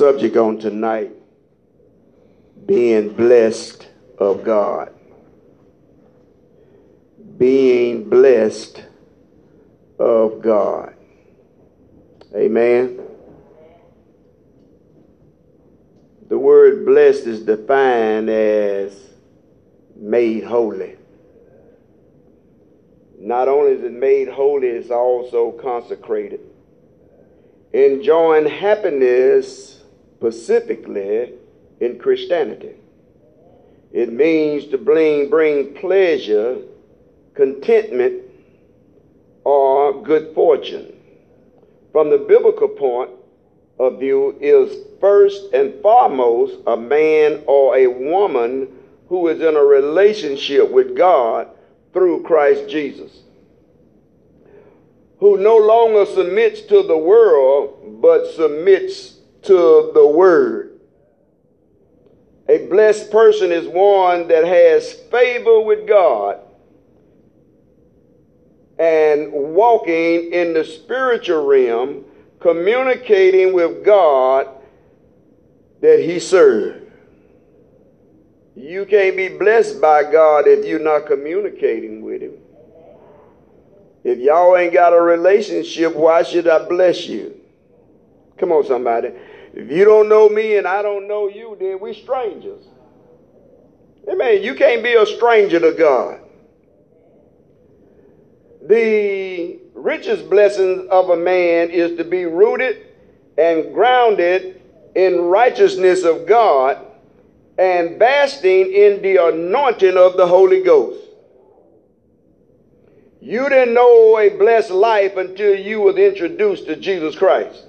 subject on tonight being blessed of God. Being blessed of God. Amen. The word blessed is defined as made holy. Not only is it made holy, it's also consecrated. Enjoying happiness specifically in Christianity. It means to bring, bring pleasure, contentment, or good fortune. From the biblical point of view, is first and foremost a man or a woman who is in a relationship with God through Christ Jesus, who no longer submits to the world but submits to the Word. A blessed person is one that has favor with God and walking in the spiritual realm, communicating with God that he served. You can't be blessed by God if you're not communicating with him. If y'all ain't got a relationship, why should I bless you? Come on, somebody. If you don't know me and I don't know you, then we're strangers. Amen. You can't be a stranger to God. The richest blessing of a man is to be rooted and grounded in righteousness of God and basking in the anointing of the Holy Ghost. You didn't know a blessed life until you was introduced to Jesus Christ.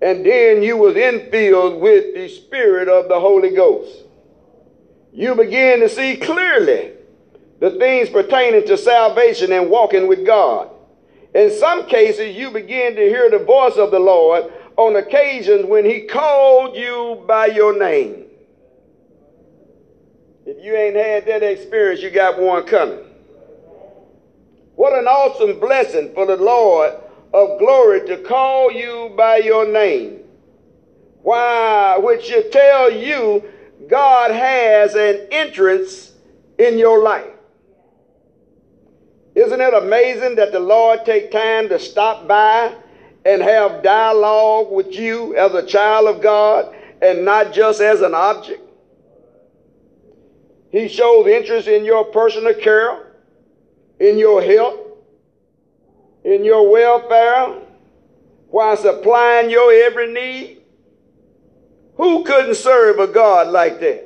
And then you was infilled with the Spirit of the Holy Ghost. You begin to see clearly the things pertaining to salvation and walking with God. In some cases, you begin to hear the voice of the Lord on occasions when He called you by your name. If you ain't had that experience, you got one coming. What an awesome blessing for the Lord of glory to call you by your name. Why? Which should tell you God has an entrance in your life. Isn't it amazing that the Lord take time to stop by and have dialogue with you as a child of God and not just as an object? He shows interest in your personal care, in your health, in your welfare, while supplying your every need. Who couldn't serve a God like that?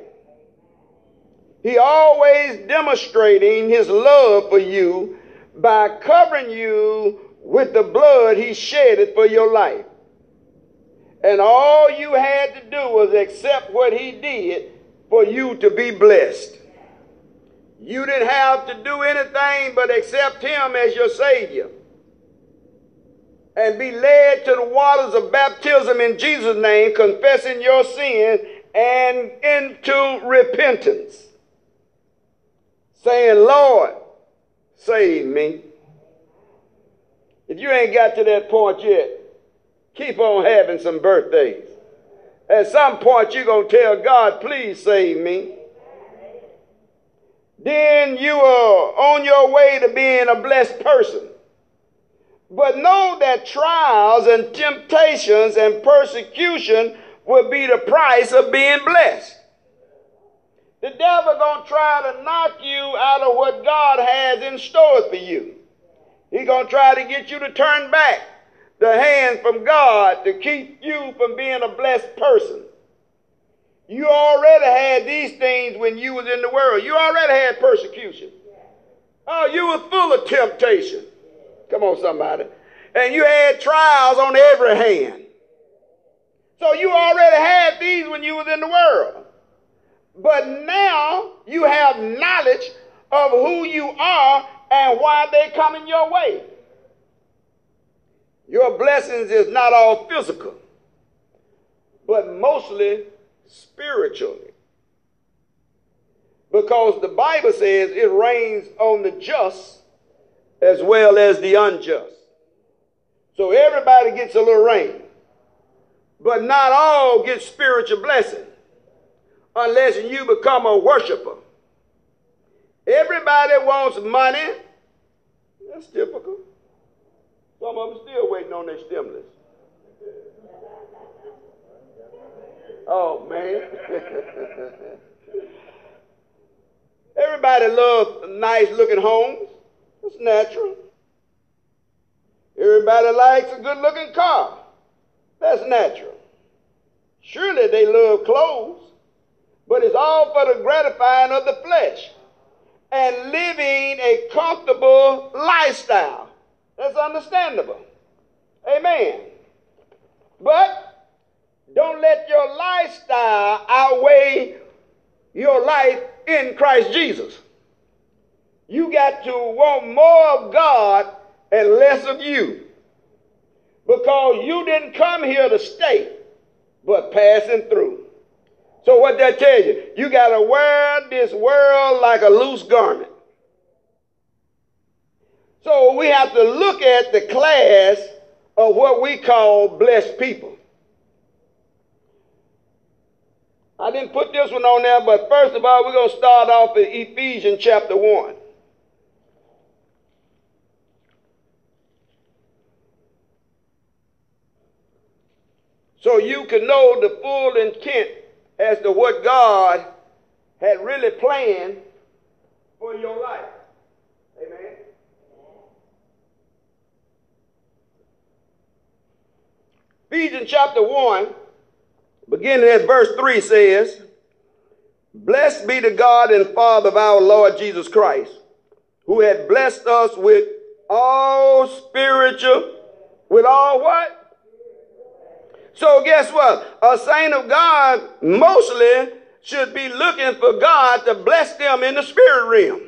He always demonstrating his love for you by covering you with the blood he shedded for your life. And all you had to do was accept what he did for you to be blessed. You didn't have to do anything but accept him as your Savior and be led to the waters of baptism in Jesus' name, confessing your sin and into repentance. Saying, Lord, save me. If you ain't got to that point yet, keep on having some birthdays. At some point, you're going to tell God, please save me. Then you are on your way to being a blessed person. But know that trials and temptations and persecution will be the price of being blessed. The devil gonna try to knock you out of what God has in store for you. He gonna try to get you to turn back the hand from God to keep you from being a blessed person. You already had these things when you was in the world. You already had persecution. Oh, you were full of temptation. Come on, somebody. And you had trials on every hand. So you already had these when you was in the world. But now you have knowledge of who you are and why they're coming your way. Your blessings is not all physical, but mostly spiritually. Because the Bible says it rains on the just as well as the unjust. So everybody gets a little rain. But not all get spiritual blessing unless you become a worshiper. Everybody wants money. That's typical. Some of them still waiting on their stimulus. Oh, man. Everybody loves nice looking homes. It's natural. Everybody likes a good looking car. That's natural. Surely they love clothes, but it's all for the gratifying of the flesh and living a comfortable lifestyle. That's understandable. Amen. But don't let your lifestyle outweigh your life in Christ Jesus. You got to want more of God and less of you. Because you didn't come here to stay, but passing through. So what that tell you? You got to wear this world like a loose garment. So we have to look at the class of what we call blessed people. I didn't put this one on there, but first of all, we're going to start off in Ephesians chapter 1. So you can know the full intent as to what God had really planned for your life. Amen. Ephesians chapter 1 Beginning at verse 3 says, Blessed be the God and Father of our Lord Jesus Christ, who had blessed us with all spiritual, with all what? So guess what? A saint of God mostly should be looking for God to bless them in the spirit realm.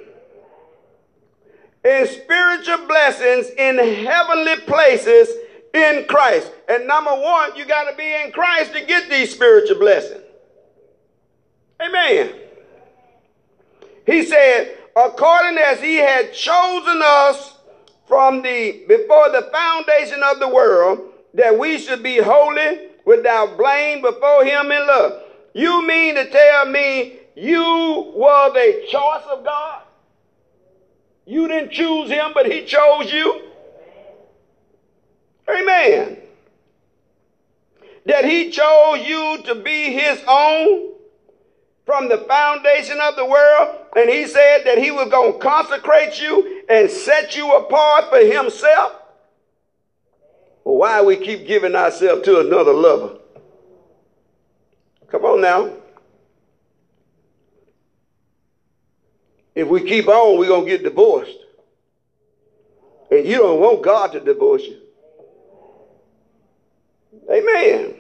In spiritual blessings in heavenly places in Christ. And number one, you got to be in Christ to get these spiritual blessings. Amen. He said, according as he had chosen us from the before the foundation of the world, that we should be holy without blame before him in love. You mean to tell me you were a choice of God? You didn't choose him, but he chose you? Amen. That he chose you to be his own from the foundation of the world. And he said that he was going to consecrate you and set you apart for himself. Why we keep giving ourselves to another lover? Come on now. If we keep on, we're going to get divorced. And you don't want God to divorce you. Amen.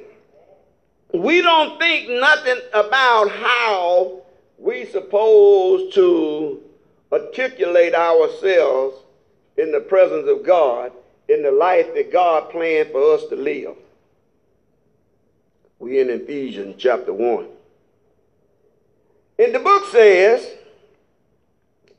We don't think nothing about how we supposed to articulate ourselves in the presence of God in the life that God planned for us to live. We in Ephesians chapter 1. And the book says,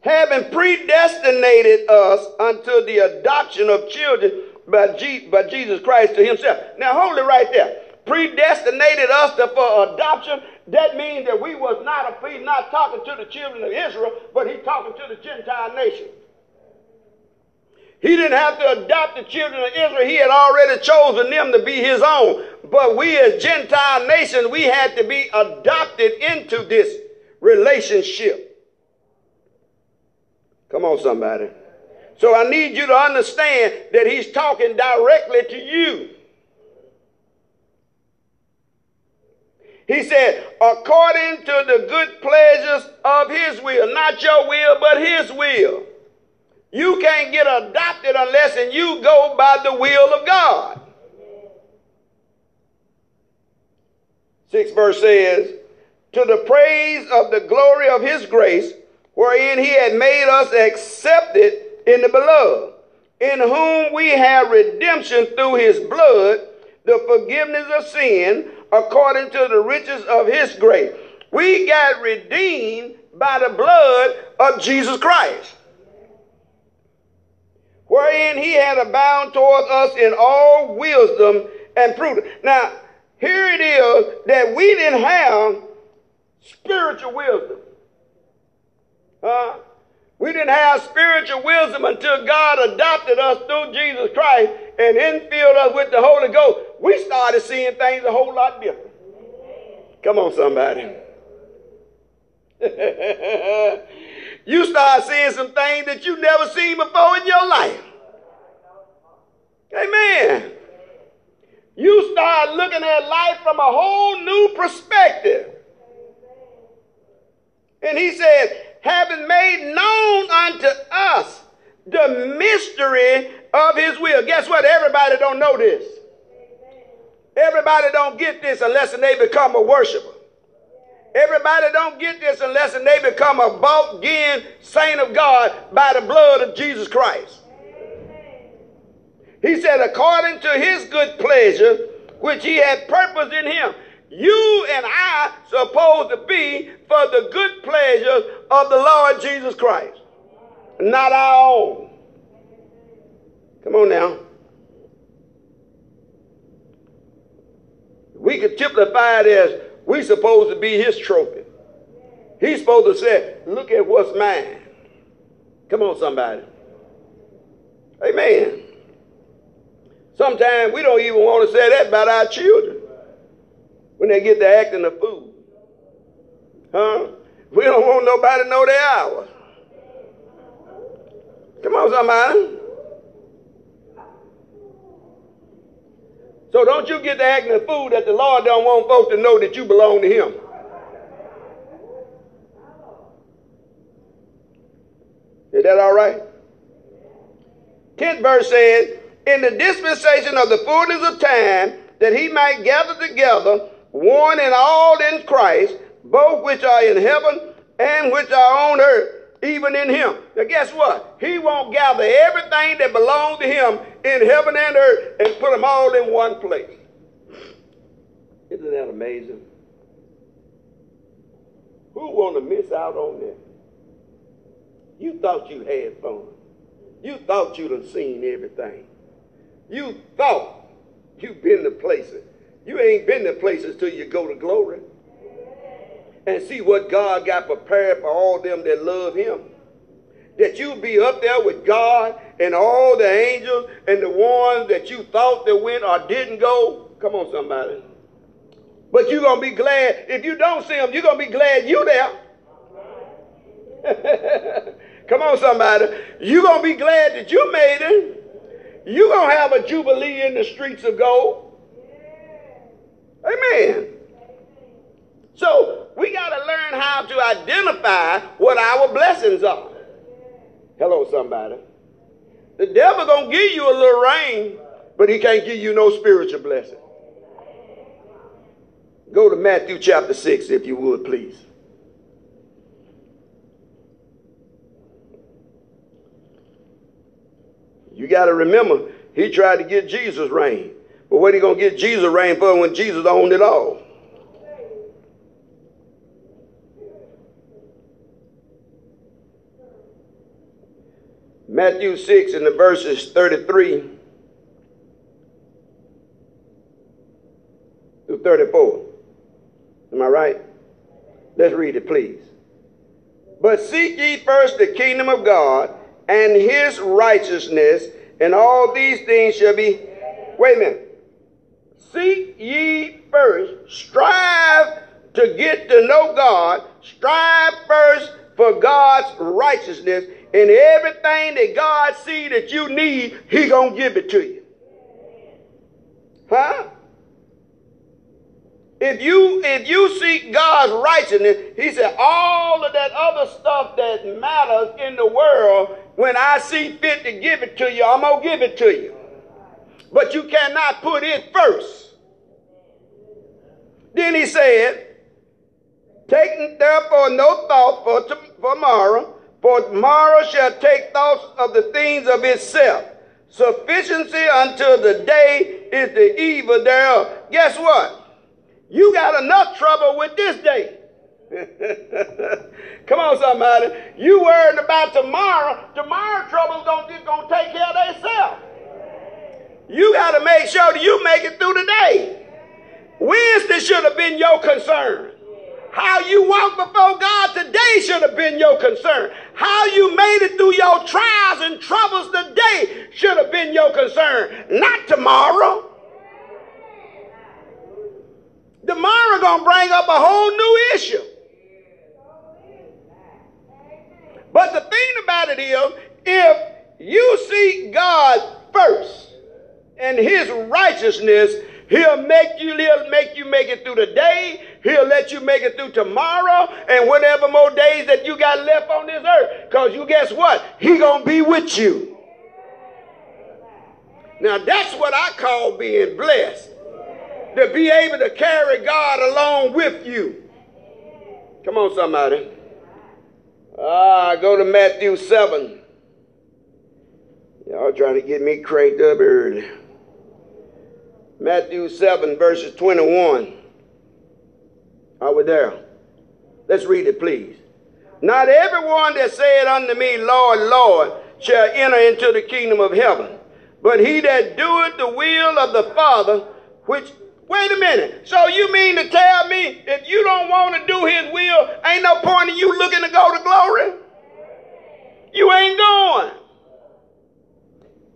having predestinated us unto the adoption of children by, by Jesus Christ to himself. Now hold it right there. Predestinated us to, for adoption. That means that we was not a, he's not talking to the children of Israel, but he's talking to the Gentile nation. He didn't have to adopt the children of Israel. He had already chosen them to be his own. But we as Gentile nations, we had to be adopted into this relationship. Come on, somebody. So I need you to understand that he's talking directly to you. He said, according to the good pleasures of his will, not your will, but his will. You can't get adopted unless and you go by the will of God. Sixth verse says, To the praise of the glory of his grace, wherein he had made us accepted in the beloved, in whom we have redemption through his blood, the forgiveness of sin, according to the riches of his grace. We got redeemed by the blood of Jesus Christ, wherein he had abound toward us in all wisdom and prudence. Now, here it is that we didn't have spiritual wisdom. Huh? We didn't have spiritual wisdom until God adopted us through Jesus Christ and infilled us with the Holy Ghost. We started seeing things a whole lot different. Come on, somebody. you start seeing some things that you never seen before in your life. Amen. You start looking at life from a whole new perspective. And he says, having made known unto us the mystery of his will. Guess what? Everybody don't know this. Everybody don't get this unless they become a worshiper. Everybody don't get this unless they become a bought again saint of God by the blood of Jesus Christ. He said, according to his good pleasure, which he had purposed in him. You and I supposed to be for the good pleasure of the Lord Jesus Christ, not our own. Come on now. We could typify it as we supposed to be his trophy. He's supposed to say, look at what's mine. Come on, somebody. Amen. Sometimes we don't even want to say that about our children when they get to acting a fool. Huh? We don't want nobody to know their hours. Come on, somebody. So don't you get to acting a fool that the Lord don't want folks to know that you belong to him. Is that all right? 10th verse says, In the dispensation of the fullness of time, that he might gather together one and all in Christ, both which are in heaven and which are on earth, even in him. Now, guess what? He won't gather everything that belongs to him in heaven and earth and put them all in one place. Isn't that amazing? Who want to miss out on that? You thought you had fun. You thought you'd have seen everything. You thought you'd been to places. You ain't been to places till you go to glory and see what God got prepared for all them that love him. That you'll be up there with God and all the angels and the ones that you thought that went or didn't go. Come on, somebody. But you're going to be glad. If you don't see them, you're going to be glad you there. Come on, somebody. You're going to be glad that you made it. You're going to have a jubilee in the streets of gold. Amen. So we got to learn how to identify what our blessings are. Hello, somebody. The devil gonna give you a little rain, but he can't give you no spiritual blessing. Go to Matthew chapter 6, if you would, please. You got to remember, he tried to get Jesus reign. But what he going to get Jesus reign for when Jesus owned it all? Matthew 6 and the verses 33 through 34. Am I right? Let's read it, please. But seek ye first the kingdom of God and his righteousness, and all these things shall be. Wait a minute. Seek ye first, strive to get to know God, strive first for God's righteousness, and everything that God see that you need, he to give it to you. Huh? If you if you seek God's righteousness, he said all of that other stuff that matters in the world, when I see fit to give it to you, I'm gonna give it to you. But you cannot put it first. Then he said, Take therefore no thought for, to, for tomorrow, for tomorrow shall take thoughts of the things of itself. Sufficiency unto the day is the evil thereof. Guess what? You got enough trouble with this day. Come on, somebody. You worried about tomorrow. Tomorrow trouble's gonna, gonna take care of themselves. You got to make sure that you make it through the day. Wednesday should have been your concern. How you walk before God today should have been your concern. How you made it through your trials and troubles today should have been your concern, not tomorrow. Tomorrow gonna bring up a whole new issue. But the thing about it is, if you seek God first and his righteousness, he'll make you he'll make you make it through the day, he'll let you make it through tomorrow and whatever more days that you got left on this earth. Because you guess what? He gonna be with you. Now that's what I call being blessed. To be able to carry God along with you. Come on, somebody. Ah, go to Matthew 7. Y'all trying to get me cranked up early. Matthew 7, verses 21. Are we there? Let's read it, please. Not everyone that said unto me, Lord, Lord, shall enter into the kingdom of heaven, but he that doeth the will of the Father, which Wait a minute. So you mean to tell me if you don't want to do his will, ain't no point in you looking to go to glory? You ain't going.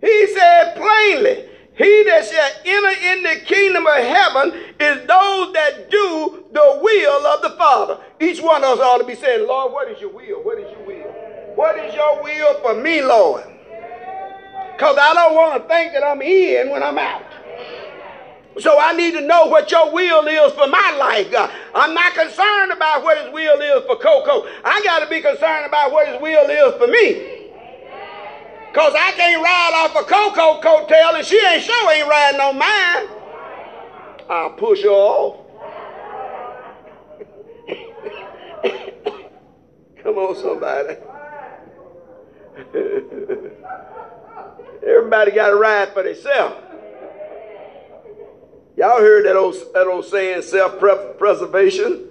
He said plainly, he that shall enter in the kingdom of heaven is those that do the will of the Father. Each one of us ought to be saying, Lord, what is your will? What is your will? What is your will for me, Lord? Because I don't want to think that I'm in when I'm out. So I need to know what your will is for my life. I'm not concerned about what his will is for Coco. I got to be concerned about what his will is for me. Because I can't ride off a Coco coattail and she ain't sure ain't riding on mine. I'll push her off. Come on, somebody. Everybody got to ride for themselves. Y'all heard that old, that old saying, self preservation?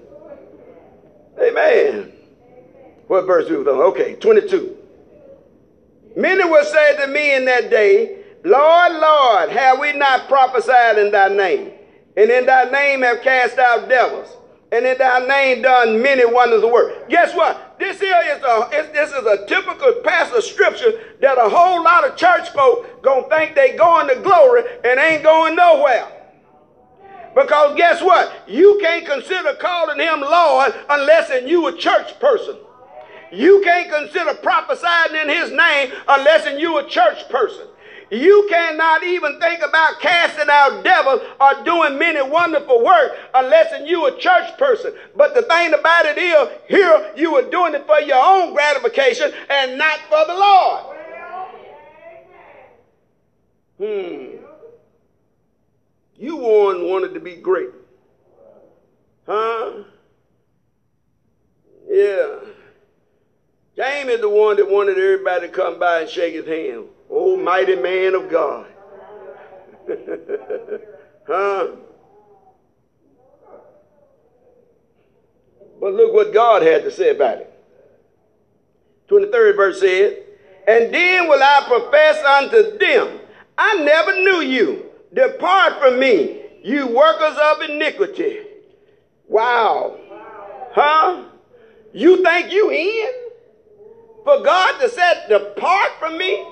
Amen. What verse we was on? Okay, 22. Many will say to me in that day, Lord, Lord, have we not prophesied in thy name? And in thy name have cast out devils? And in thy name done many wonders of work. Guess what? This here is a this is a typical passage of scripture that a whole lot of church folk gonna think they going to glory and ain't going nowhere. Because guess what? You can't consider calling him Lord unless in you a church person. You can't consider prophesying in his name unless in you a church person. You cannot even think about casting out devils or doing many wonderful work unless in you a church person. But the thing about it is, here you are doing it for your own gratification and not for the Lord. Hmm. You one wanted to be great. Huh? Yeah. James is the one that wanted everybody to come by and shake his hand. Oh, mighty man of God. huh? But look what God had to say about it. 23rd verse said, And then will I profess unto them, I never knew you. Depart from me, you workers of iniquity. Wow. Huh? You think you in? For God to say, depart from me,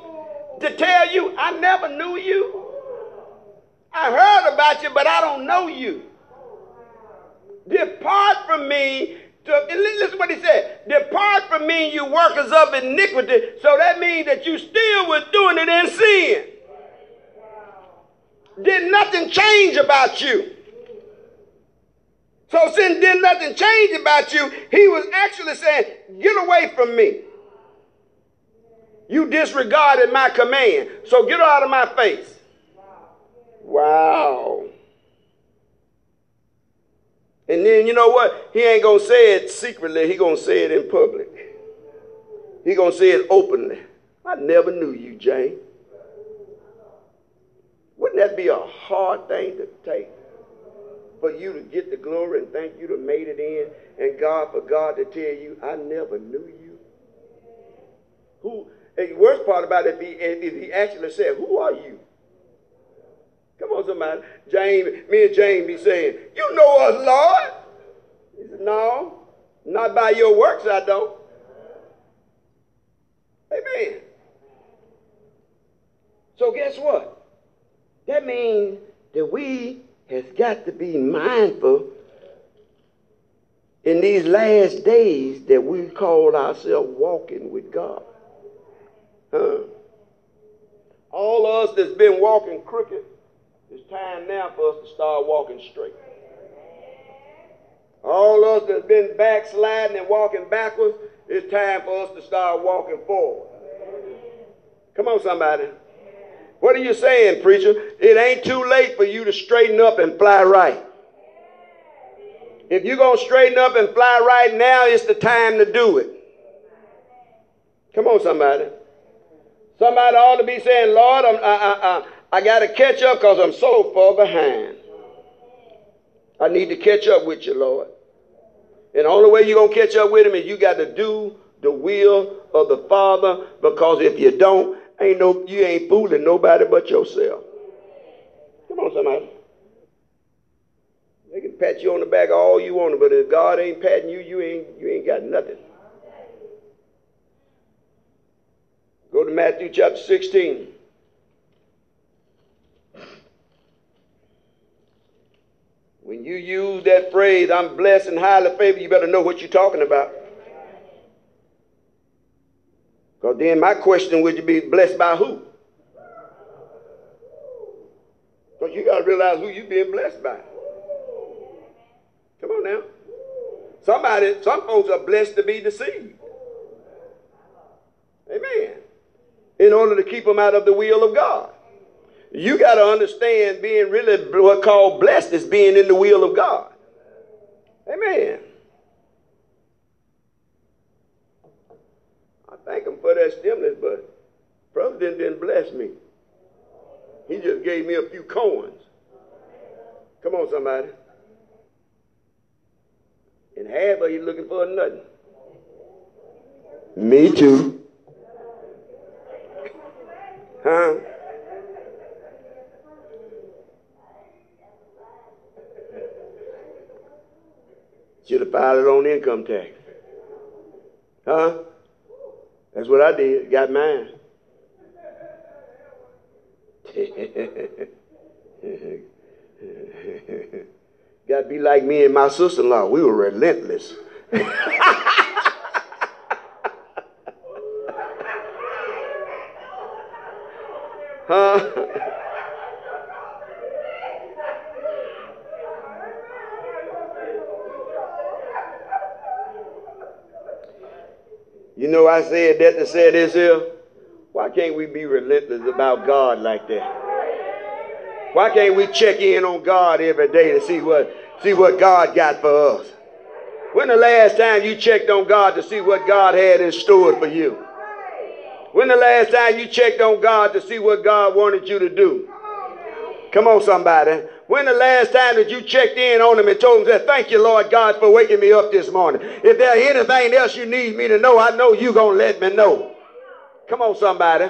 to tell you, I never knew you. I heard about you, but I don't know you. Depart from me. To, listen what he said. Depart from me, you workers of iniquity. So that means that you still was doing it in sin. Did nothing change about you? So since did nothing change about you, he was actually saying, get away from me. You disregarded my command. So get out of my face. Wow. And then you know what? He ain't gonna say it secretly, he gonna say it in public. He gonna say it openly. I never knew you, Jane. Wouldn't that be a hard thing to take? For you to get the glory and thank you to made it in, and God for God to tell you, I never knew you. Who? And the worst part about it, he, if he actually said, "Who are you?" Come on, somebody. James, me and James be saying, You know us, Lord. He said, No, not by your works, I don't. Amen. So guess what? That means that we has got to be mindful in these last days that we call ourselves walking with God. Huh? All of us that's been walking crooked, it's time now for us to start walking straight. All of us that's been backsliding and walking backwards, it's time for us to start walking forward. Come on, somebody. What are you saying, preacher? It ain't too late for you to straighten up and fly right. If you're going to straighten up and fly right now, it's the time to do it. Come on, somebody. Somebody ought to be saying, Lord, I'm, I, I, I, I got to catch up because I'm so far behind. I need to catch up with you, Lord. And the only way you're going to catch up with him is you got to do the will of the Father because if you don't, ain't no you ain't fooling nobody but yourself. Come on, somebody. They can pat you on the back all you want, but if God ain't patting you, you ain't you ain't got nothing. Go to Matthew chapter 16. When you use that phrase, I'm blessed and highly favored, you better know what you're talking about. Then my question would you be blessed by who? Because you got to realize who you're being blessed by. Come on now. Somebody, some folks are blessed to be deceived. Amen. In order to keep them out of the will of God. You got to understand being really what called blessed is being in the will of God. Amen. I thank him for that stimulus, but President didn't bless me. He just gave me a few coins. Come on, somebody. And half of you looking for nothing. Me too. Huh? Should have filed it on income tax. Huh? That's what I did. Got mine. Got to be like me and my sister in law. We were relentless. huh? Know, I said that to say this here. Why can't we be relentless about God like that? Why can't we check in on God every day to see what see what God got for us? When the last time you checked on God to see what God had in store for you? When the last time you checked on God to see what God wanted you to do? Come on, somebody. When the last time that you checked in on him and told him, said, Thank you, Lord God, for waking me up this morning. If there's anything else you need me to know, I know you're going to let me know. Come on, somebody.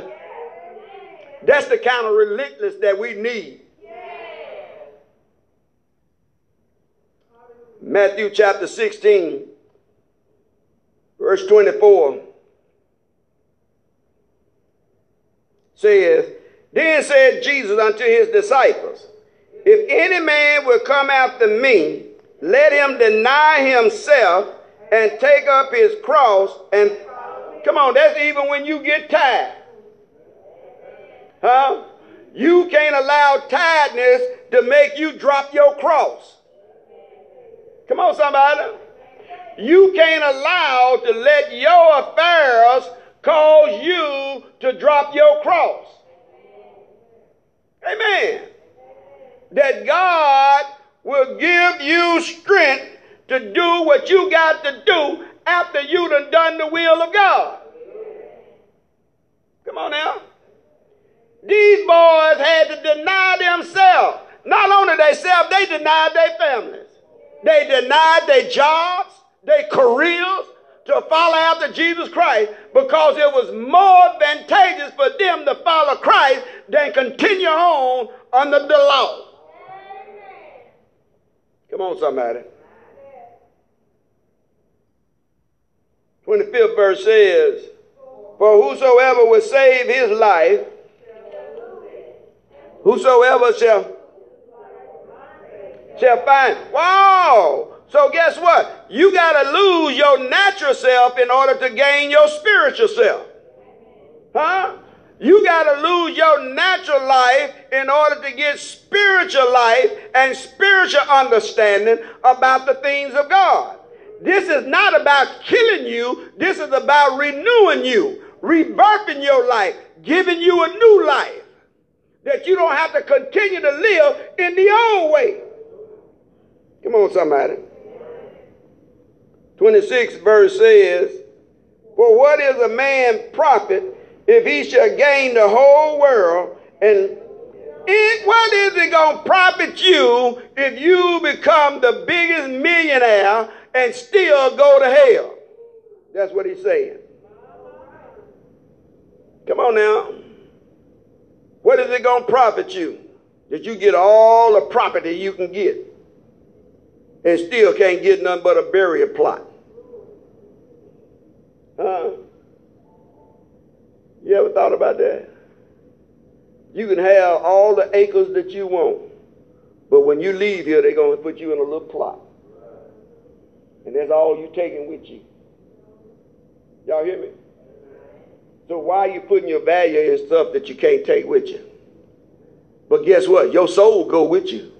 That's the kind of relentless that we need. Matthew chapter 16, verse 24 says, Then said Jesus unto his disciples, If any man will come after me, let him deny himself and take up his cross and come on, that's even when you get tired. Huh? You can't allow tiredness to make you drop your cross. Come on, somebody. You can't allow to let your affairs cause you to drop your cross. Amen. That God will give you strength to do what you got to do after you done done the will of God. Come on now. These boys had to deny themselves. Not only themselves, they denied their families. They denied their jobs, their careers to follow after Jesus Christ because it was more advantageous for them to follow Christ than continue on under the law. On, somebody. 25th verse says, For whosoever will save his life, whosoever shall shall find. Wow! So guess what? You got to lose your natural self in order to gain your spiritual self. Huh? You got to lose your natural life in order to get spiritual life and spiritual understanding about the things of God. This is not about killing you. This is about renewing you, rebirthing your life, giving you a new life that you don't have to continue to live in the old way. Come on, somebody. 26 verse says, For what is a man profit if he shall gain the whole world and it, what is it going to profit you if you become the biggest millionaire and still go to hell? That's what he's saying. Come on now. What is it going to profit you? That you get all the property you can get and still can't get nothing but a burial plot. Huh? You ever thought about that? You can have all the acres that you want, but when you leave here, they're going to put you in a little plot. And that's all you're taking with you. Y'all hear me? So why are you putting your value in stuff that you can't take with you? But guess what? Your soul go with you.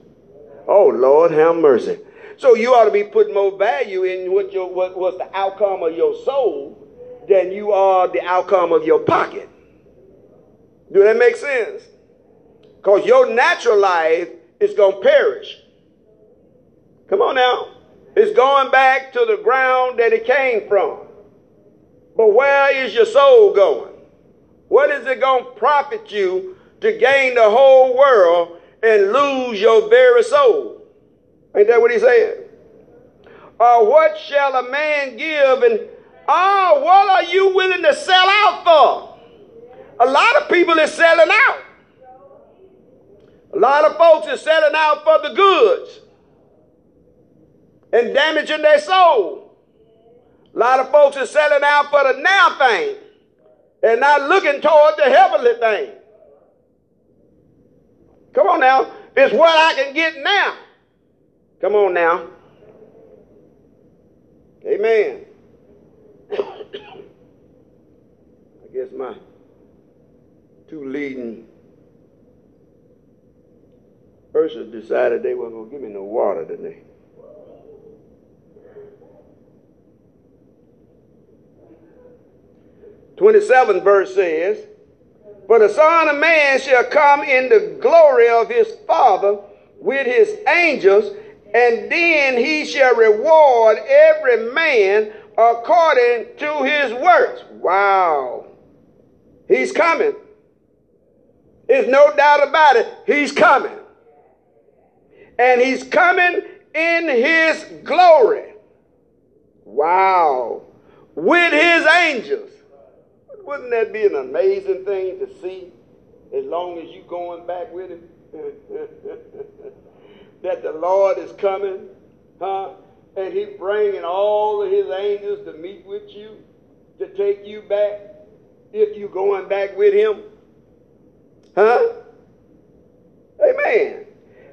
Oh Lord, have mercy. So you ought to be putting more value in what your what, what's the outcome of your soul than you are the outcome of your pocket. Do that make sense? Because your natural life is going to perish. Come on now. It's going back to the ground that it came from. But where is your soul going? What is it going to profit you to gain the whole world and lose your very soul? Ain't that what he said? Or what shall a man give and Oh, what are you willing to sell out for? A lot of people is selling out. A lot of folks is selling out for the goods and damaging their soul. A lot of folks is selling out for the now thing and not looking toward the heavenly thing. Come on now. It's what I can get now. Come on now. Amen. I guess my two leading persons decided they weren't going to give me no water today. Twenty-seventh verse says, For the Son of Man shall come in the glory of his Father with his angels, and then he shall reward every man according to his works. Wow. He's coming. There's no doubt about it. He's coming. And he's coming in his glory. Wow. With his angels. Wouldn't that be an amazing thing to see as long as you're going back with him? that the Lord is coming, huh? And he's bringing all of his angels to meet with you, to take you back, if you going back with him. Huh? Amen.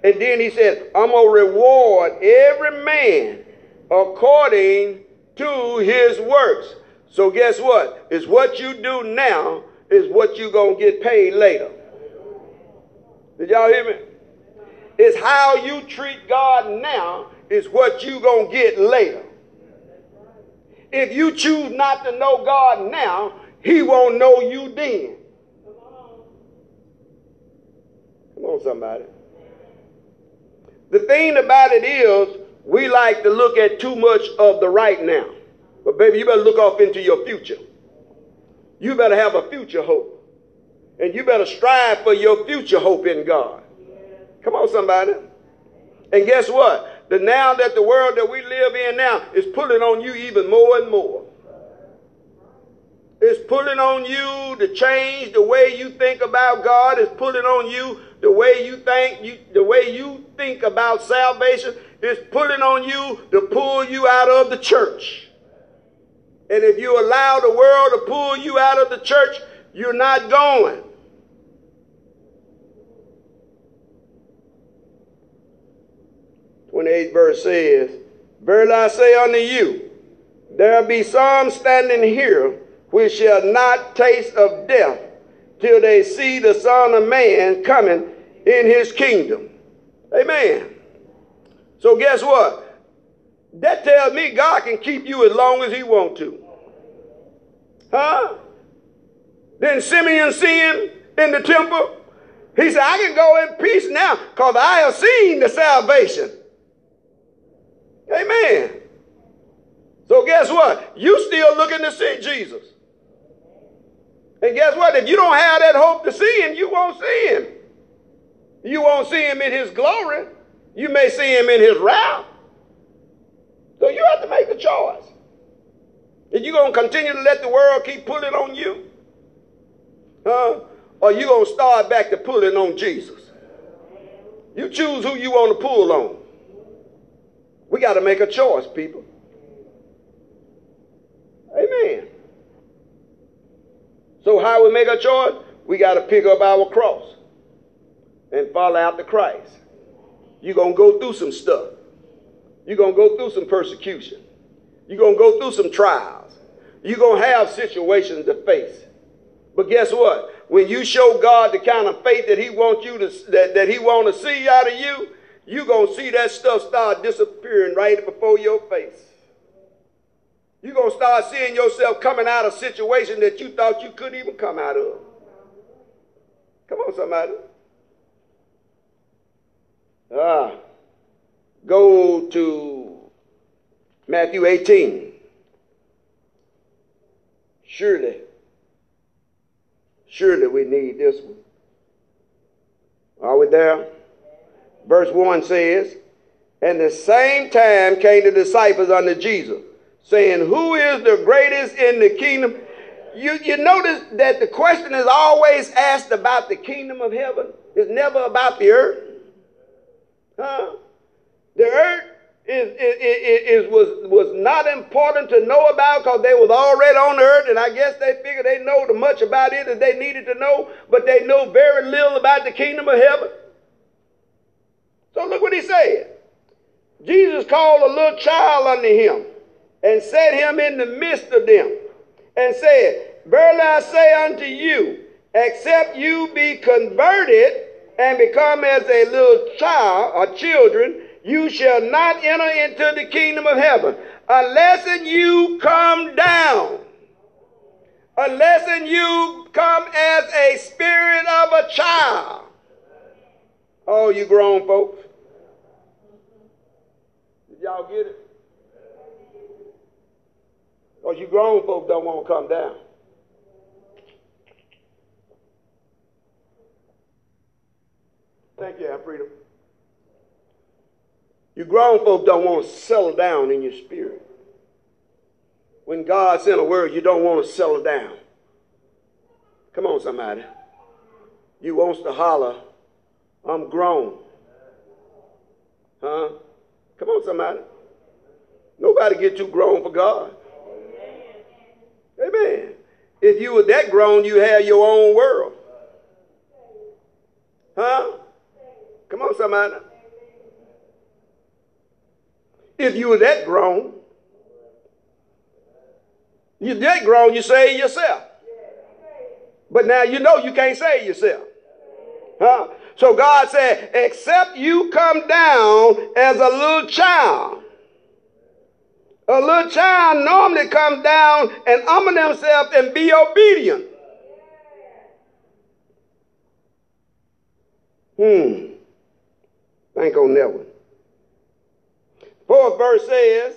And then he said, I'm going to reward every man according to his works. So guess what? It's what you do now is what you're going to get paid later. Did y'all hear me? It's how you treat God now is what you're going to get later. If you choose not to know God now, he won't know you then. Come on, somebody. The thing about it is, we like to look at too much of the right now. But baby, you better look off into your future. You better have a future hope. And you better strive for your future hope in God. Come on, somebody. And guess what? The now that the world that we live in now is pulling on you even more and more. It's pulling on you to change the way you think about God. It's pulling on you the way you think you, the way you think about salvation It's pulling on you to pull you out of the church. And if you allow the world to pull you out of the church, you're not going. Twenty-eighth verse says, Verily I say unto you, there be some standing here which shall not taste of death till they see the Son of Man coming in his kingdom. Amen. So guess what? That tells me God can keep you as long as he want to. Huh? Then Simeon seeing in the temple, he said, I can go in peace now because I have seen the salvation. Amen. So guess what? You still looking to see Jesus. And guess what? If you don't have that hope to see him, you won't see him. You won't see him in his glory. You may see him in his wrath. So you have to make a choice. Are you're going to continue to let the world keep pulling on you? Huh? Or you going to start back to pulling on Jesus? You choose who you want to pull on. We got to make a choice, people. Amen. So how we make a choice? We got to pick up our cross and follow after Christ. You're going to go through some stuff. You're going to go through some persecution. You're going to go through some trials. You're going to have situations to face. But guess what? When you show God the kind of faith that he wants you to that, that he want to see out of you, you're going to see that stuff start disappearing right before your face. You're going to start seeing yourself coming out of situations that you thought you couldn't even come out of. Come on, somebody. Ah. Go to Matthew 18. Surely, surely we need this one. Are we there? Verse 1 says, And the same time came the disciples unto Jesus, saying, Who is the greatest in the kingdom? You, you notice that the question is always asked about the kingdom of heaven. It's never about the earth. Huh? The earth is, is, is, was, was not important to know about because they was already on earth, and I guess they figured they know the much about it as they needed to know, but they know very little about the kingdom of heaven. So look what he said. Jesus called a little child unto him and set him in the midst of them and said, Verily I say unto you, except you be converted and become as a little child or children, you shall not enter into the kingdom of heaven unless you come down. Unless you come as a spirit of a child. Oh, you grown folks. Y'all get it? Because you grown folks don't want to come down. Thank you, Freedom. You grown folk don't want to settle down in your spirit. When God sent a word, you don't want to settle down. Come on, somebody. You wants to holler, I'm grown. Huh? Come on, somebody. Nobody get too grown for God. Amen. If you were that grown, you had your own world. Huh? Come on, somebody. If you were that grown, you're that grown, you save yourself. But now you know you can't save yourself. Huh? So God said, except you come down as a little child. A little child normally comes down and humble themselves and be obedient. Hmm. Think on that one. Fourth verse says,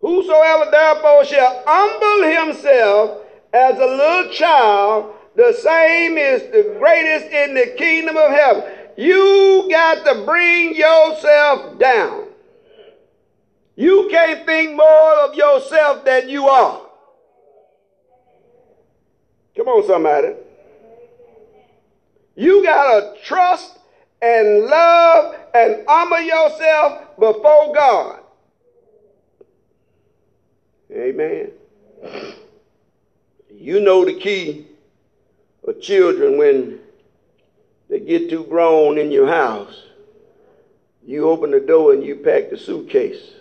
Whosoever therefore shall humble himself as a little child, the same is the greatest in the kingdom of heaven. You got to bring yourself down. You can't think more of yourself than you are. Come on, somebody. You got to trust and love and humble yourself before God. Amen. You know the key of children when they get too grown in your house. You open the door and you pack the suitcase.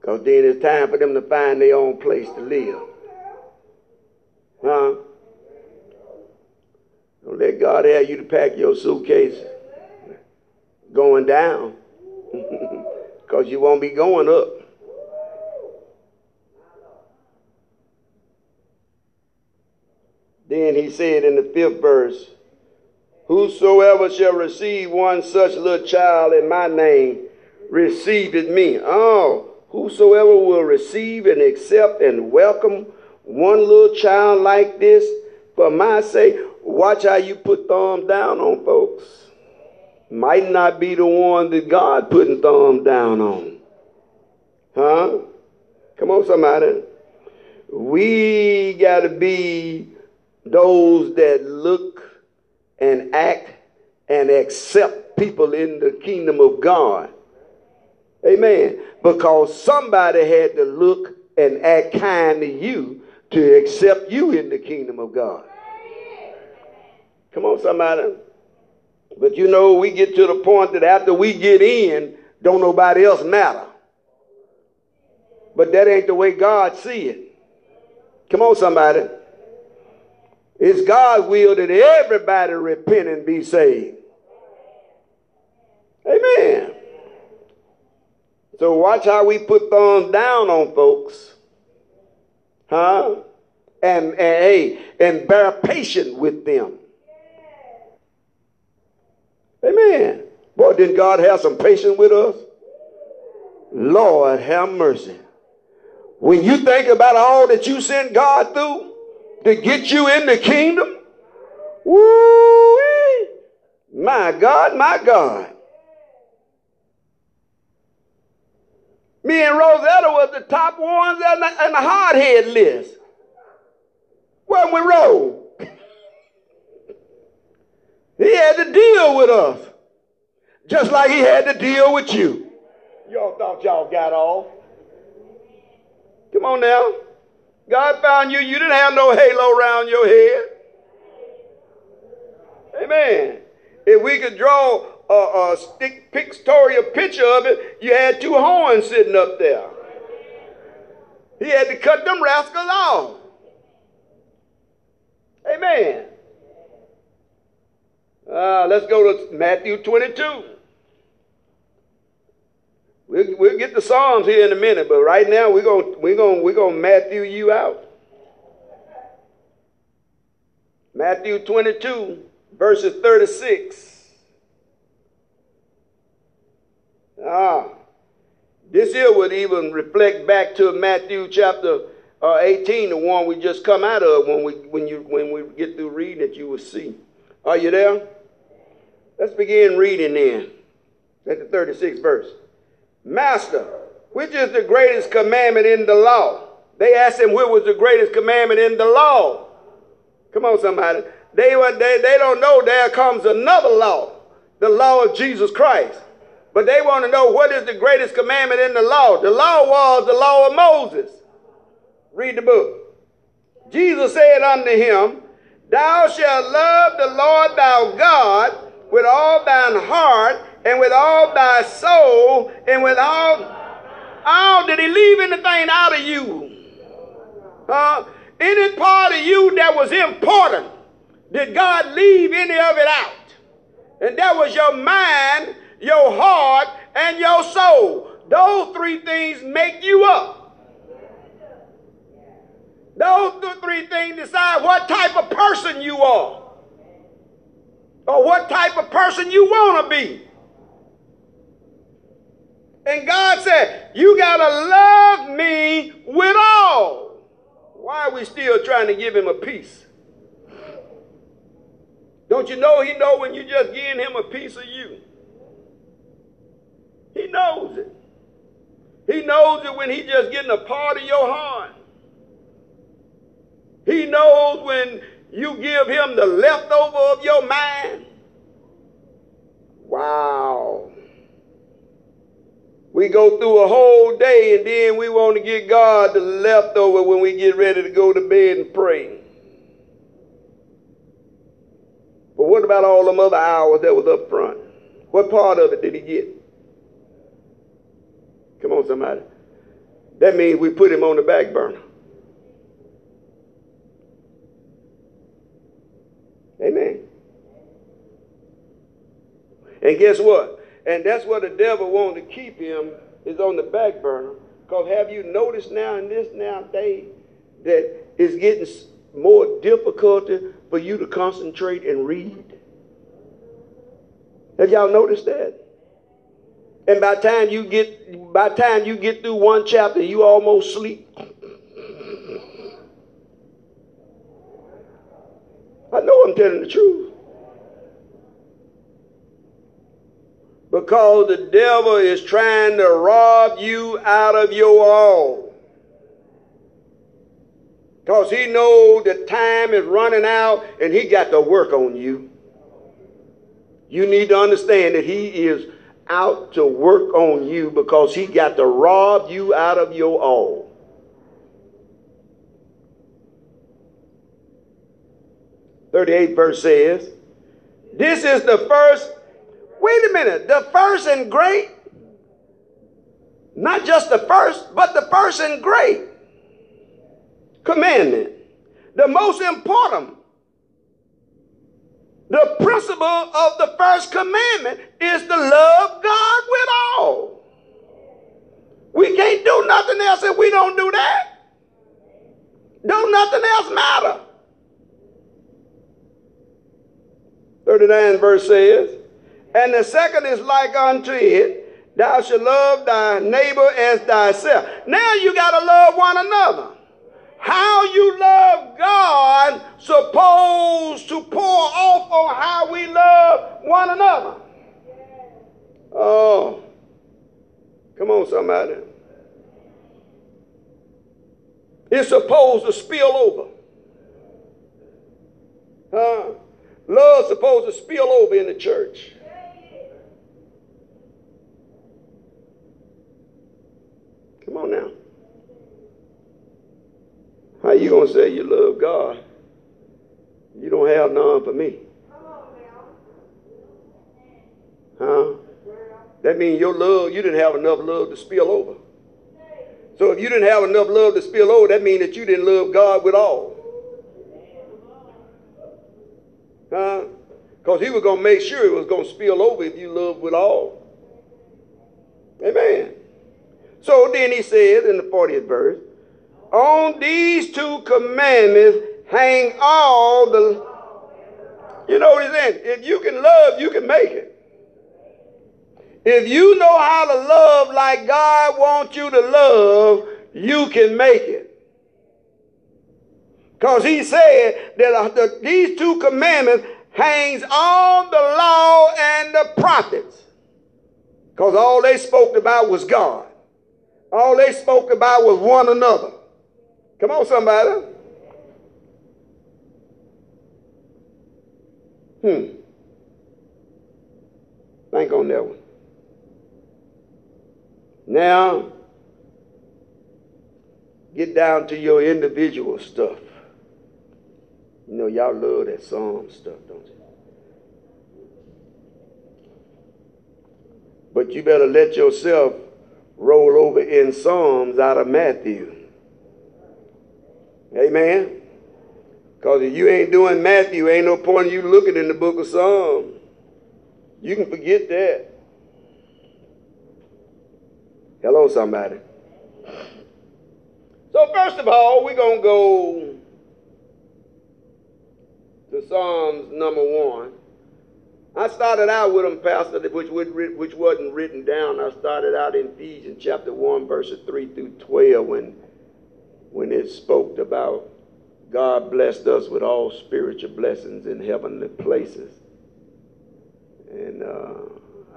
Because then it's time for them to find their own place to live. Huh? Don't let God have you to pack your suitcase going down. Because you won't be going up. Then he said in the fifth verse, Whosoever shall receive one such little child in my name, receiveth me. Oh, whosoever will receive and accept and welcome one little child like this, for my sake, watch how you put thumbs down on folks. Might not be the one that God putting thumbs down on. Huh? Come on, somebody. We got to be those that look and act and accept people in the kingdom of God. Amen. Because somebody had to look and act kind to you to accept you in the kingdom of God. Come on, somebody. But you know, we get to the point that after we get in, don't nobody else matter. But that ain't the way God see it. Come on, somebody. It's God's will that everybody repent and be saved. Amen. So watch how we put thumbs down on folks. Huh? And, and hey, and bear patience with them. Amen. Boy, didn't God have some patience with us? Lord, have mercy. When you think about all that you sent God through, to get you in the kingdom? Woo! My God, my God. Me and Rosetta was the top ones on the, on the hardhead list. When we rolled. he had to deal with us. Just like he had to deal with you. Y'all thought y'all got off. Come on now. God found you, you didn't have no halo around your head. Amen. If we could draw a, a stick pictorial picture of it, you had two horns sitting up there. He had to cut them rascals off. Amen. Uh, let's go to Matthew 22. We'll, we'll get the Psalms here in a minute, but right now we're going we're gonna, we're to Matthew you out. Matthew 22 verses 36. Ah, this here would even reflect back to Matthew chapter uh, 18, the one we just come out of. When we when you when we get through reading it, you will see. Are you there? Let's begin reading then. At the 36th verse. Master, which is the greatest commandment in the law? They asked him, what was the greatest commandment in the law? Come on, somebody. They, they, they don't know there comes another law, the law of Jesus Christ. But they want to know what is the greatest commandment in the law. The law was the law of Moses. Read the book. Jesus said unto him, Thou shalt love the Lord thy God with all thine heart and with all thy soul and with all all did he leave anything out of you? Uh, any part of you that was important did god leave any of it out? And that was your mind your heart and your soul. Those three things make you up. Those three things decide what type of person you are or what type of person you want to be and God said, You got to love me with all. Why are we still trying to give him a piece? Don't you know he know when you just giving him a piece of you? He knows it. He knows it when he just getting a part of your heart. He knows when you give him the leftover of your mind. Wow. We go through a whole day and then we want to get God the leftover when we get ready to go to bed and pray. But what about all them other hours that was up front? What part of it did he get? Come on, somebody. That means we put him on the back burner. Amen. And guess what? And that's what the devil wanted to keep him is on the back burner. Because have you noticed now in this now day that it's getting more difficulty for you to concentrate and read? Have y'all noticed that? And by time you get by time you get through one chapter, you almost sleep. I know I'm telling the truth. Because the devil is trying to rob you out of your all. Because he knows the time is running out and he got to work on you. You need to understand that he is out to work on you because he got to rob you out of your all. Thirty-eight verse says, "This is the first. Wait a minute, the first and great. Not just the first, but the first and great commandment. The most important the principle of the first commandment is to love God with all. We can't do nothing else if we don't do that. Don't nothing else matter. 39 verse says, And the second is like unto it, thou shalt love thy neighbor as thyself. Now you got to love one another how you love God supposed to pour off on how we love one another. Oh, come on, somebody. It's supposed to spill over. Huh? Love's supposed to spill over in the church. Come on now. How you to say you love God? You don't have none for me. Huh? That means your love, you didn't have enough love to spill over. So if you didn't have enough love to spill over, that means that you didn't love God with all. Huh? Because he was going to make sure it was going to spill over if you loved with all. Amen. So then he says in the 40th verse, on these two commandments hang all the. You know what he's saying? If you can love, you can make it. If you know how to love like God wants you to love, you can make it. Because he said that uh, the, these two commandments hangs on the law and the prophets. Because all they spoke about was God. All they spoke about was one another. Come on, somebody. Hmm. Think on that one. Now, get down to your individual stuff. You know, y'all love that psalm stuff, don't you? But you better let yourself roll over in Psalms out of Matthew. Amen. Because if you ain't doing Matthew, ain't no point in you looking in the book of Psalms. You can forget that. Hello, somebody. So, first of all, we're going to go to Psalms number one. I started out with them, Pastor, which, which wasn't written down. I started out in Ephesians chapter 1, verses 3 through 12, when when it spoke about God blessed us with all spiritual blessings in heavenly places. And uh,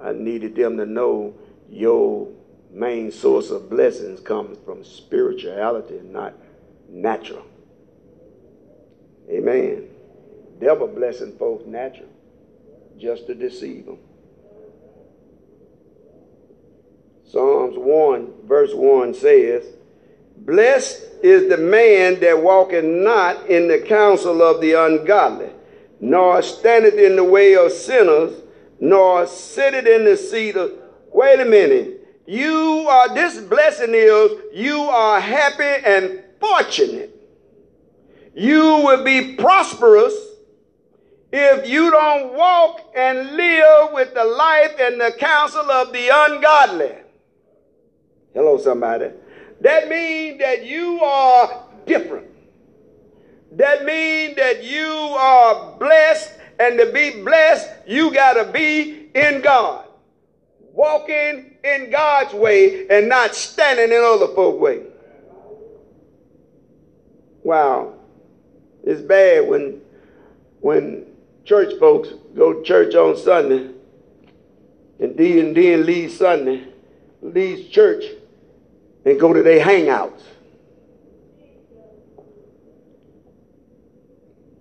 I needed them to know your main source of blessings comes from spirituality, not natural. Amen. Devil blessing folks natural, just to deceive them. Psalms 1, verse 1 says, Blessed is the man that walketh not in the counsel of the ungodly, nor standeth in the way of sinners, nor sitteth in the seat of. Wait a minute. You are, this blessing is, you are happy and fortunate. You will be prosperous if you don't walk and live with the life and the counsel of the ungodly. Hello, somebody. That means that you are different. That means that you are blessed, and to be blessed, you got to be in God. Walking in God's way and not standing in other folks' way. Wow. It's bad when when church folks go to church on Sunday and then, then leave Sunday, leave church and go to their hangouts.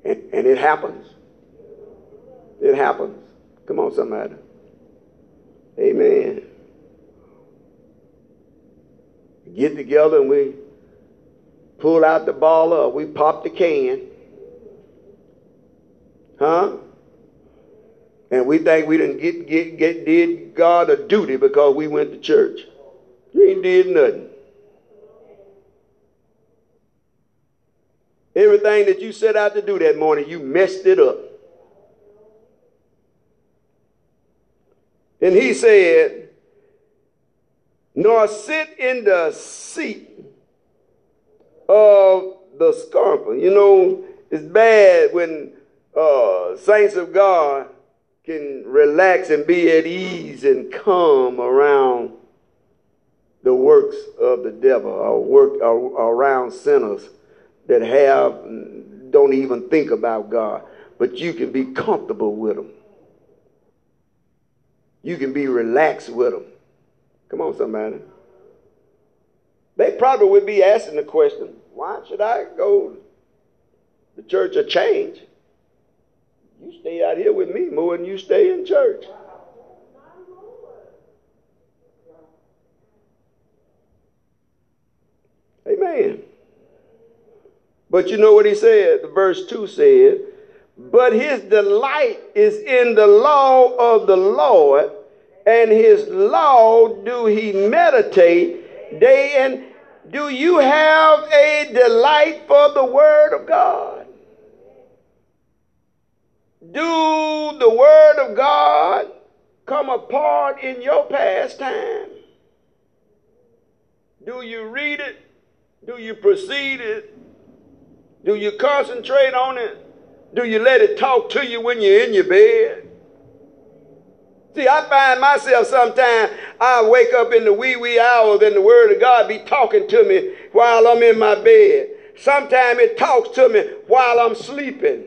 And, and it happens. It happens. Come on, somebody. Amen. Get together and we pull out the ball up. We pop the can. Huh? And we think we didn't get, get, get did God a duty because we went to church. You ain't did nothing. Everything that you set out to do that morning, you messed it up. And he said, nor sit in the seat of the scornful. You know, it's bad when uh, saints of God can relax and be at ease and calm around the works of the devil or work or around sinners that have don't even think about God, but you can be comfortable with them. You can be relaxed with them. Come on, somebody. They probably would be asking the question, why should I go to church of change? You stay out here with me more than you stay in church. Amen. But you know what he said? The verse 2 said, But his delight is in the law of the Lord, and his law do he meditate day and do you have a delight for the word of God? Do the word of God come apart in your pastime? Do you read it? Do you proceed it? Do you concentrate on it? Do you let it talk to you when you're in your bed? See, I find myself sometimes, I wake up in the wee wee hours and the word of God be talking to me while I'm in my bed. Sometimes it talks to me while I'm sleeping.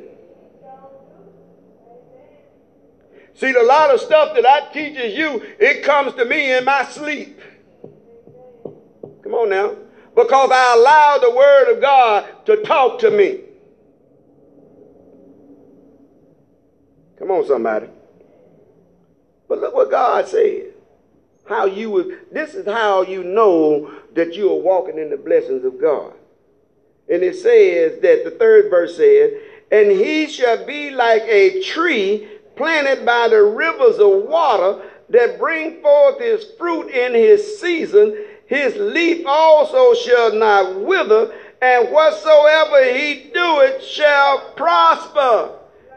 See, a lot of stuff that I teaches you, it comes to me in my sleep. Come on now because I allow the Word of God to talk to me. Come on, somebody. But look what God said. How you would, this is how you know that you are walking in the blessings of God. And it says that the third verse says, And he shall be like a tree planted by the rivers of water that bring forth his fruit in his season his leaf also shall not wither, and whatsoever he doeth shall prosper.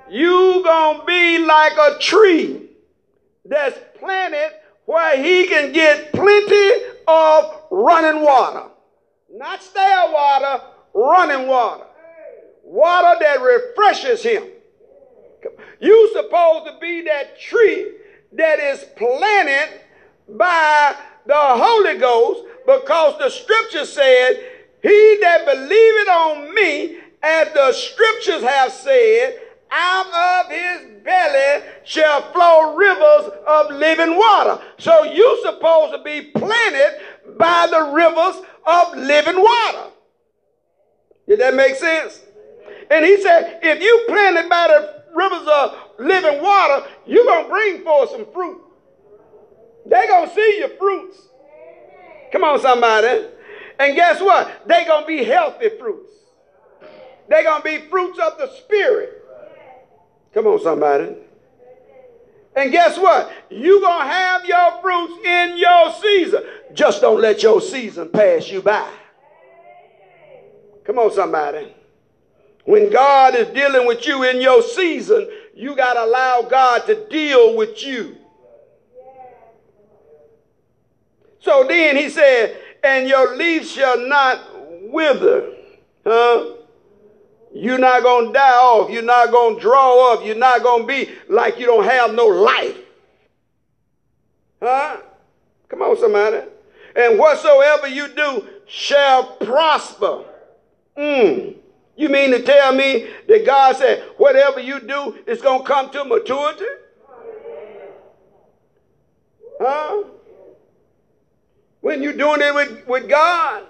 You gonna be like a tree that's planted where he can get plenty of running water. Not stale water, running water. Water that refreshes him. You supposed to be that tree that is planted by the Holy Ghost because the scripture said, He that believeth on me, as the scriptures have said, out of his belly shall flow rivers of living water. So you're supposed to be planted by the rivers of living water. Did that make sense? And he said, if you planted by the rivers of living water, you're going to bring forth some fruit. They're going to see your fruits. Come on, somebody. And guess what? They're going to be healthy fruits. They're going to be fruits of the Spirit. Come on, somebody. And guess what? You're going to have your fruits in your season. Just don't let your season pass you by. Come on, somebody. When God is dealing with you in your season, you got to allow God to deal with you. So then he said, and your leaf shall not wither. Huh? You're not going to die off. You're not going to draw off. You're not going to be like you don't have no life. Huh? Come on, somebody. And whatsoever you do shall prosper. Mm. You mean to tell me that God said, whatever you do it's going to come to maturity? Huh? When you're doing it with, with God.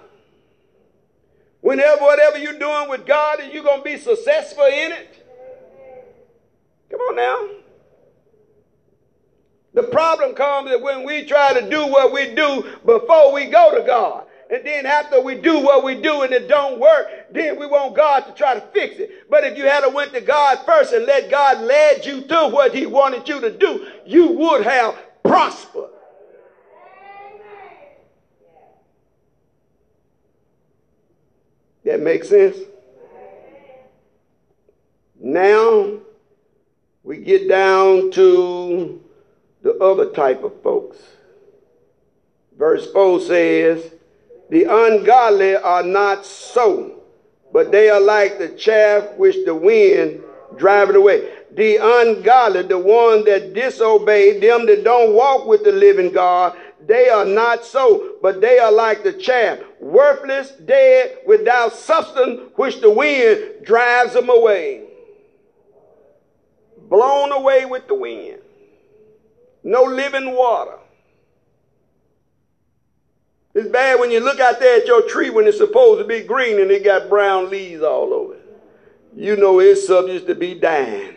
Whenever, whatever you're doing with God, and you're going to be successful in it. Come on now. The problem comes that when we try to do what we do before we go to God. And then after we do what we do and it don't work, then we want God to try to fix it. But if you had went to God first and let God lead you to what he wanted you to do, you would have prospered. That makes sense? Now we get down to the other type of folks. Verse 4 says, the ungodly are not so, but they are like the chaff which the wind driveth away. The ungodly, the one that disobey, them that don't walk with the living God, they are not so, but they are like the chaff, worthless, dead, without substance, which the wind drives them away. Blown away with the wind. No living water. It's bad when you look out there at your tree when it's supposed to be green and it got brown leaves all over it. You know it's subject to be dying.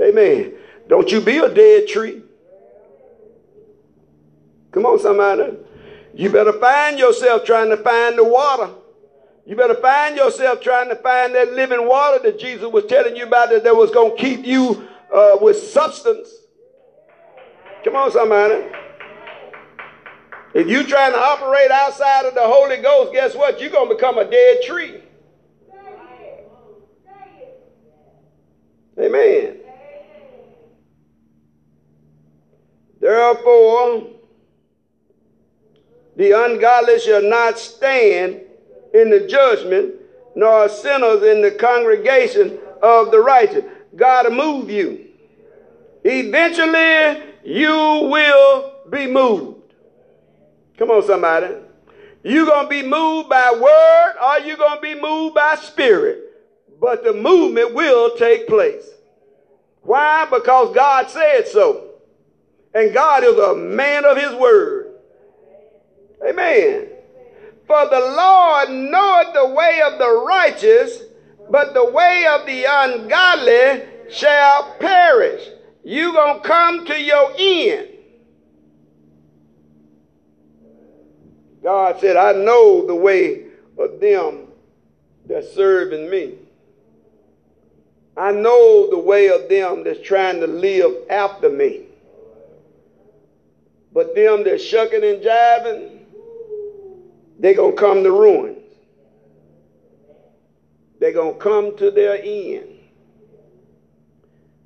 Amen. Don't you be a dead tree. Come on, somebody. You better find yourself trying to find the water. You better find yourself trying to find that living water that Jesus was telling you about that, that was going to keep you uh, with substance. Come on, somebody. If you're trying to operate outside of the Holy Ghost, guess what? You're going to become a dead tree. Amen. Therefore, the ungodly shall not stand in the judgment, nor sinners in the congregation of the righteous. God will move you. Eventually, you will be moved. Come on, somebody. You're going to be moved by word or you're going to be moved by spirit. But the movement will take place. Why? Because God said so. And God is a man of his word. Amen. For the Lord knoweth the way of the righteous, but the way of the ungodly shall perish. You're going to come to your end. God said, I know the way of them that's serving me. I know the way of them that's trying to live after me. But them that's shucking and jiving, they're going to come to ruin. They're going to come to their end.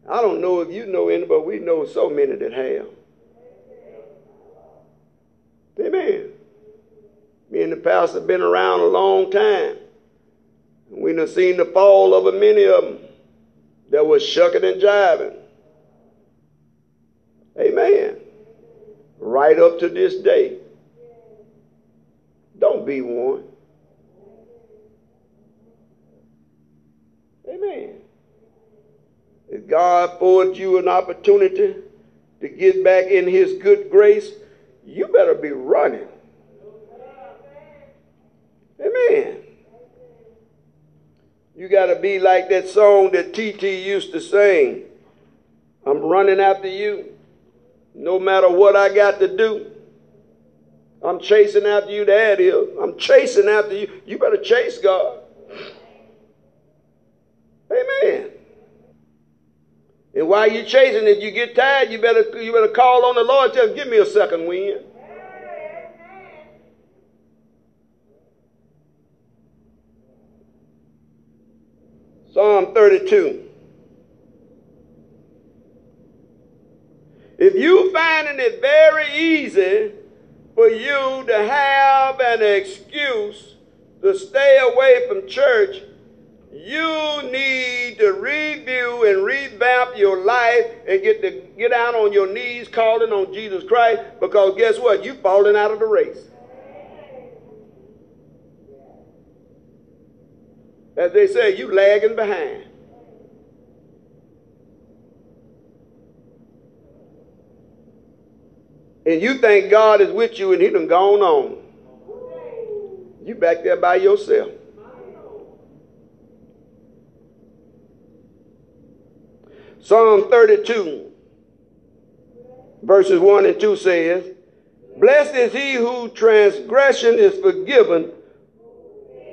I don't know if you know any, but we know so many that have. Amen. Me and the pastor have been around a long time. We done seen the fall of many of them that was shucking and jiving. Amen. Right up to this day. Don't be one. Amen. If God affords you an opportunity to get back in his good grace, you better be running. Amen. You got to be like that song that TT used to sing. I'm running after you no matter what I got to do. I'm chasing after you, Dad is. I'm chasing after you. You better chase God. Amen. And while you're chasing, if you get tired, you better you better call on the Lord. Tell him, give me a second wind. Psalm 32. If you finding it very easy for you to have an excuse to stay away from church, you need to review and revamp your life and get to get out on your knees calling on Jesus Christ because guess what? You're falling out of the race. As they say, you lagging behind. And you think God is with you and he done gone on. You back there by yourself. Psalm 32, verses 1 and 2 says, Blessed is he whose transgression is forgiven.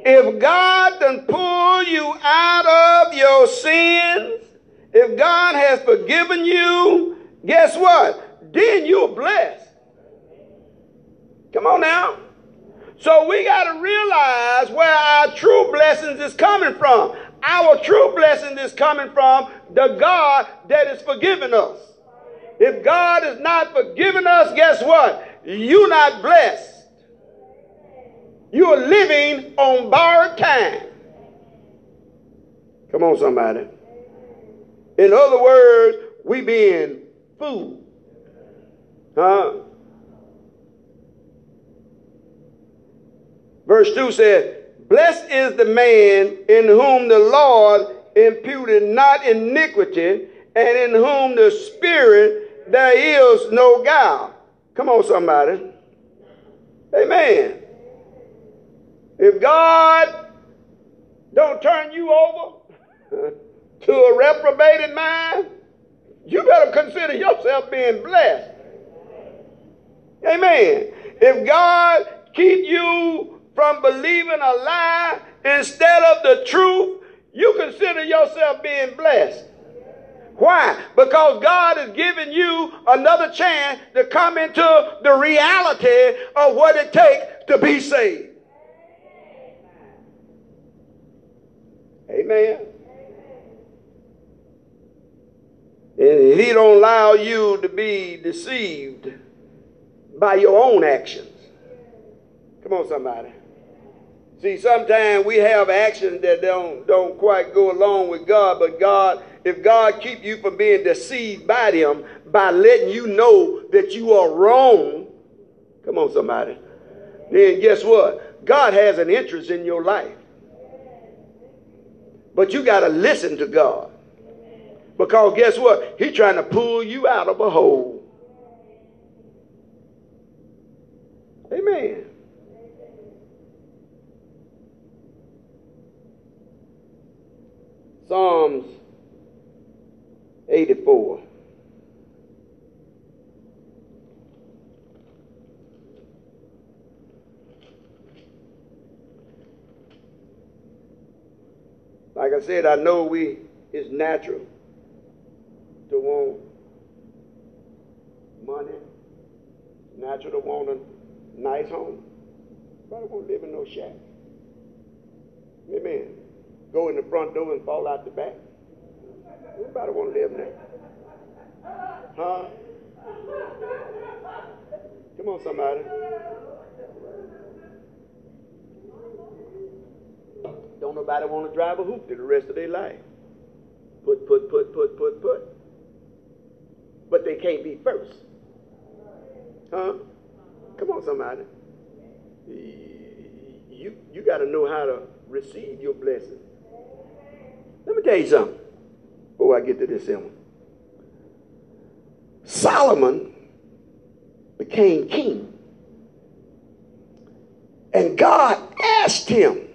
If God can pull you out of your sins, if God has forgiven you, guess what? Then you're blessed. Come on now. So we got to realize where our true blessings is coming from. Our true blessing is coming from the God that is forgiving us. If God is not forgiving us, guess what? You're not blessed. You're living on borrowed time. Come on, somebody. In other words, we being fooled. Huh? Verse 2 says, Blessed is the man in whom the Lord imputed not iniquity, and in whom the Spirit there is no guile. Come on, somebody. Amen. If God don't turn you over to a reprobated mind, you better consider yourself being blessed. Amen. If God keep you from believing a lie instead of the truth, you consider yourself being blessed. Why? Because God has given you another chance to come into the reality of what it takes to be saved. Amen. And he don't allow you to be deceived by your own actions. Come on, somebody. See, sometimes we have actions that don't, don't quite go along with God, but God, if God keep you from being deceived by them by letting you know that you are wrong, come on, somebody, then guess what? God has an interest in your life. But you got to listen to God. Because guess what? He's trying to pull you out of a hole. Amen. Psalms 84. Like I said, I know we it's natural to want money, natural to want a nice home. Nobody won't live in no shack. Amen go in the front door and fall out the back? Anybody want to live there? Huh? Come on, somebody. Don't nobody want to drive a hoop the rest of their life. Put, put, put, put, put, put. But they can't be first. Huh? Come on, somebody. You, you got to know how to receive your blessing. Let me tell you something before I get to this sermon. Solomon became king. And God asked him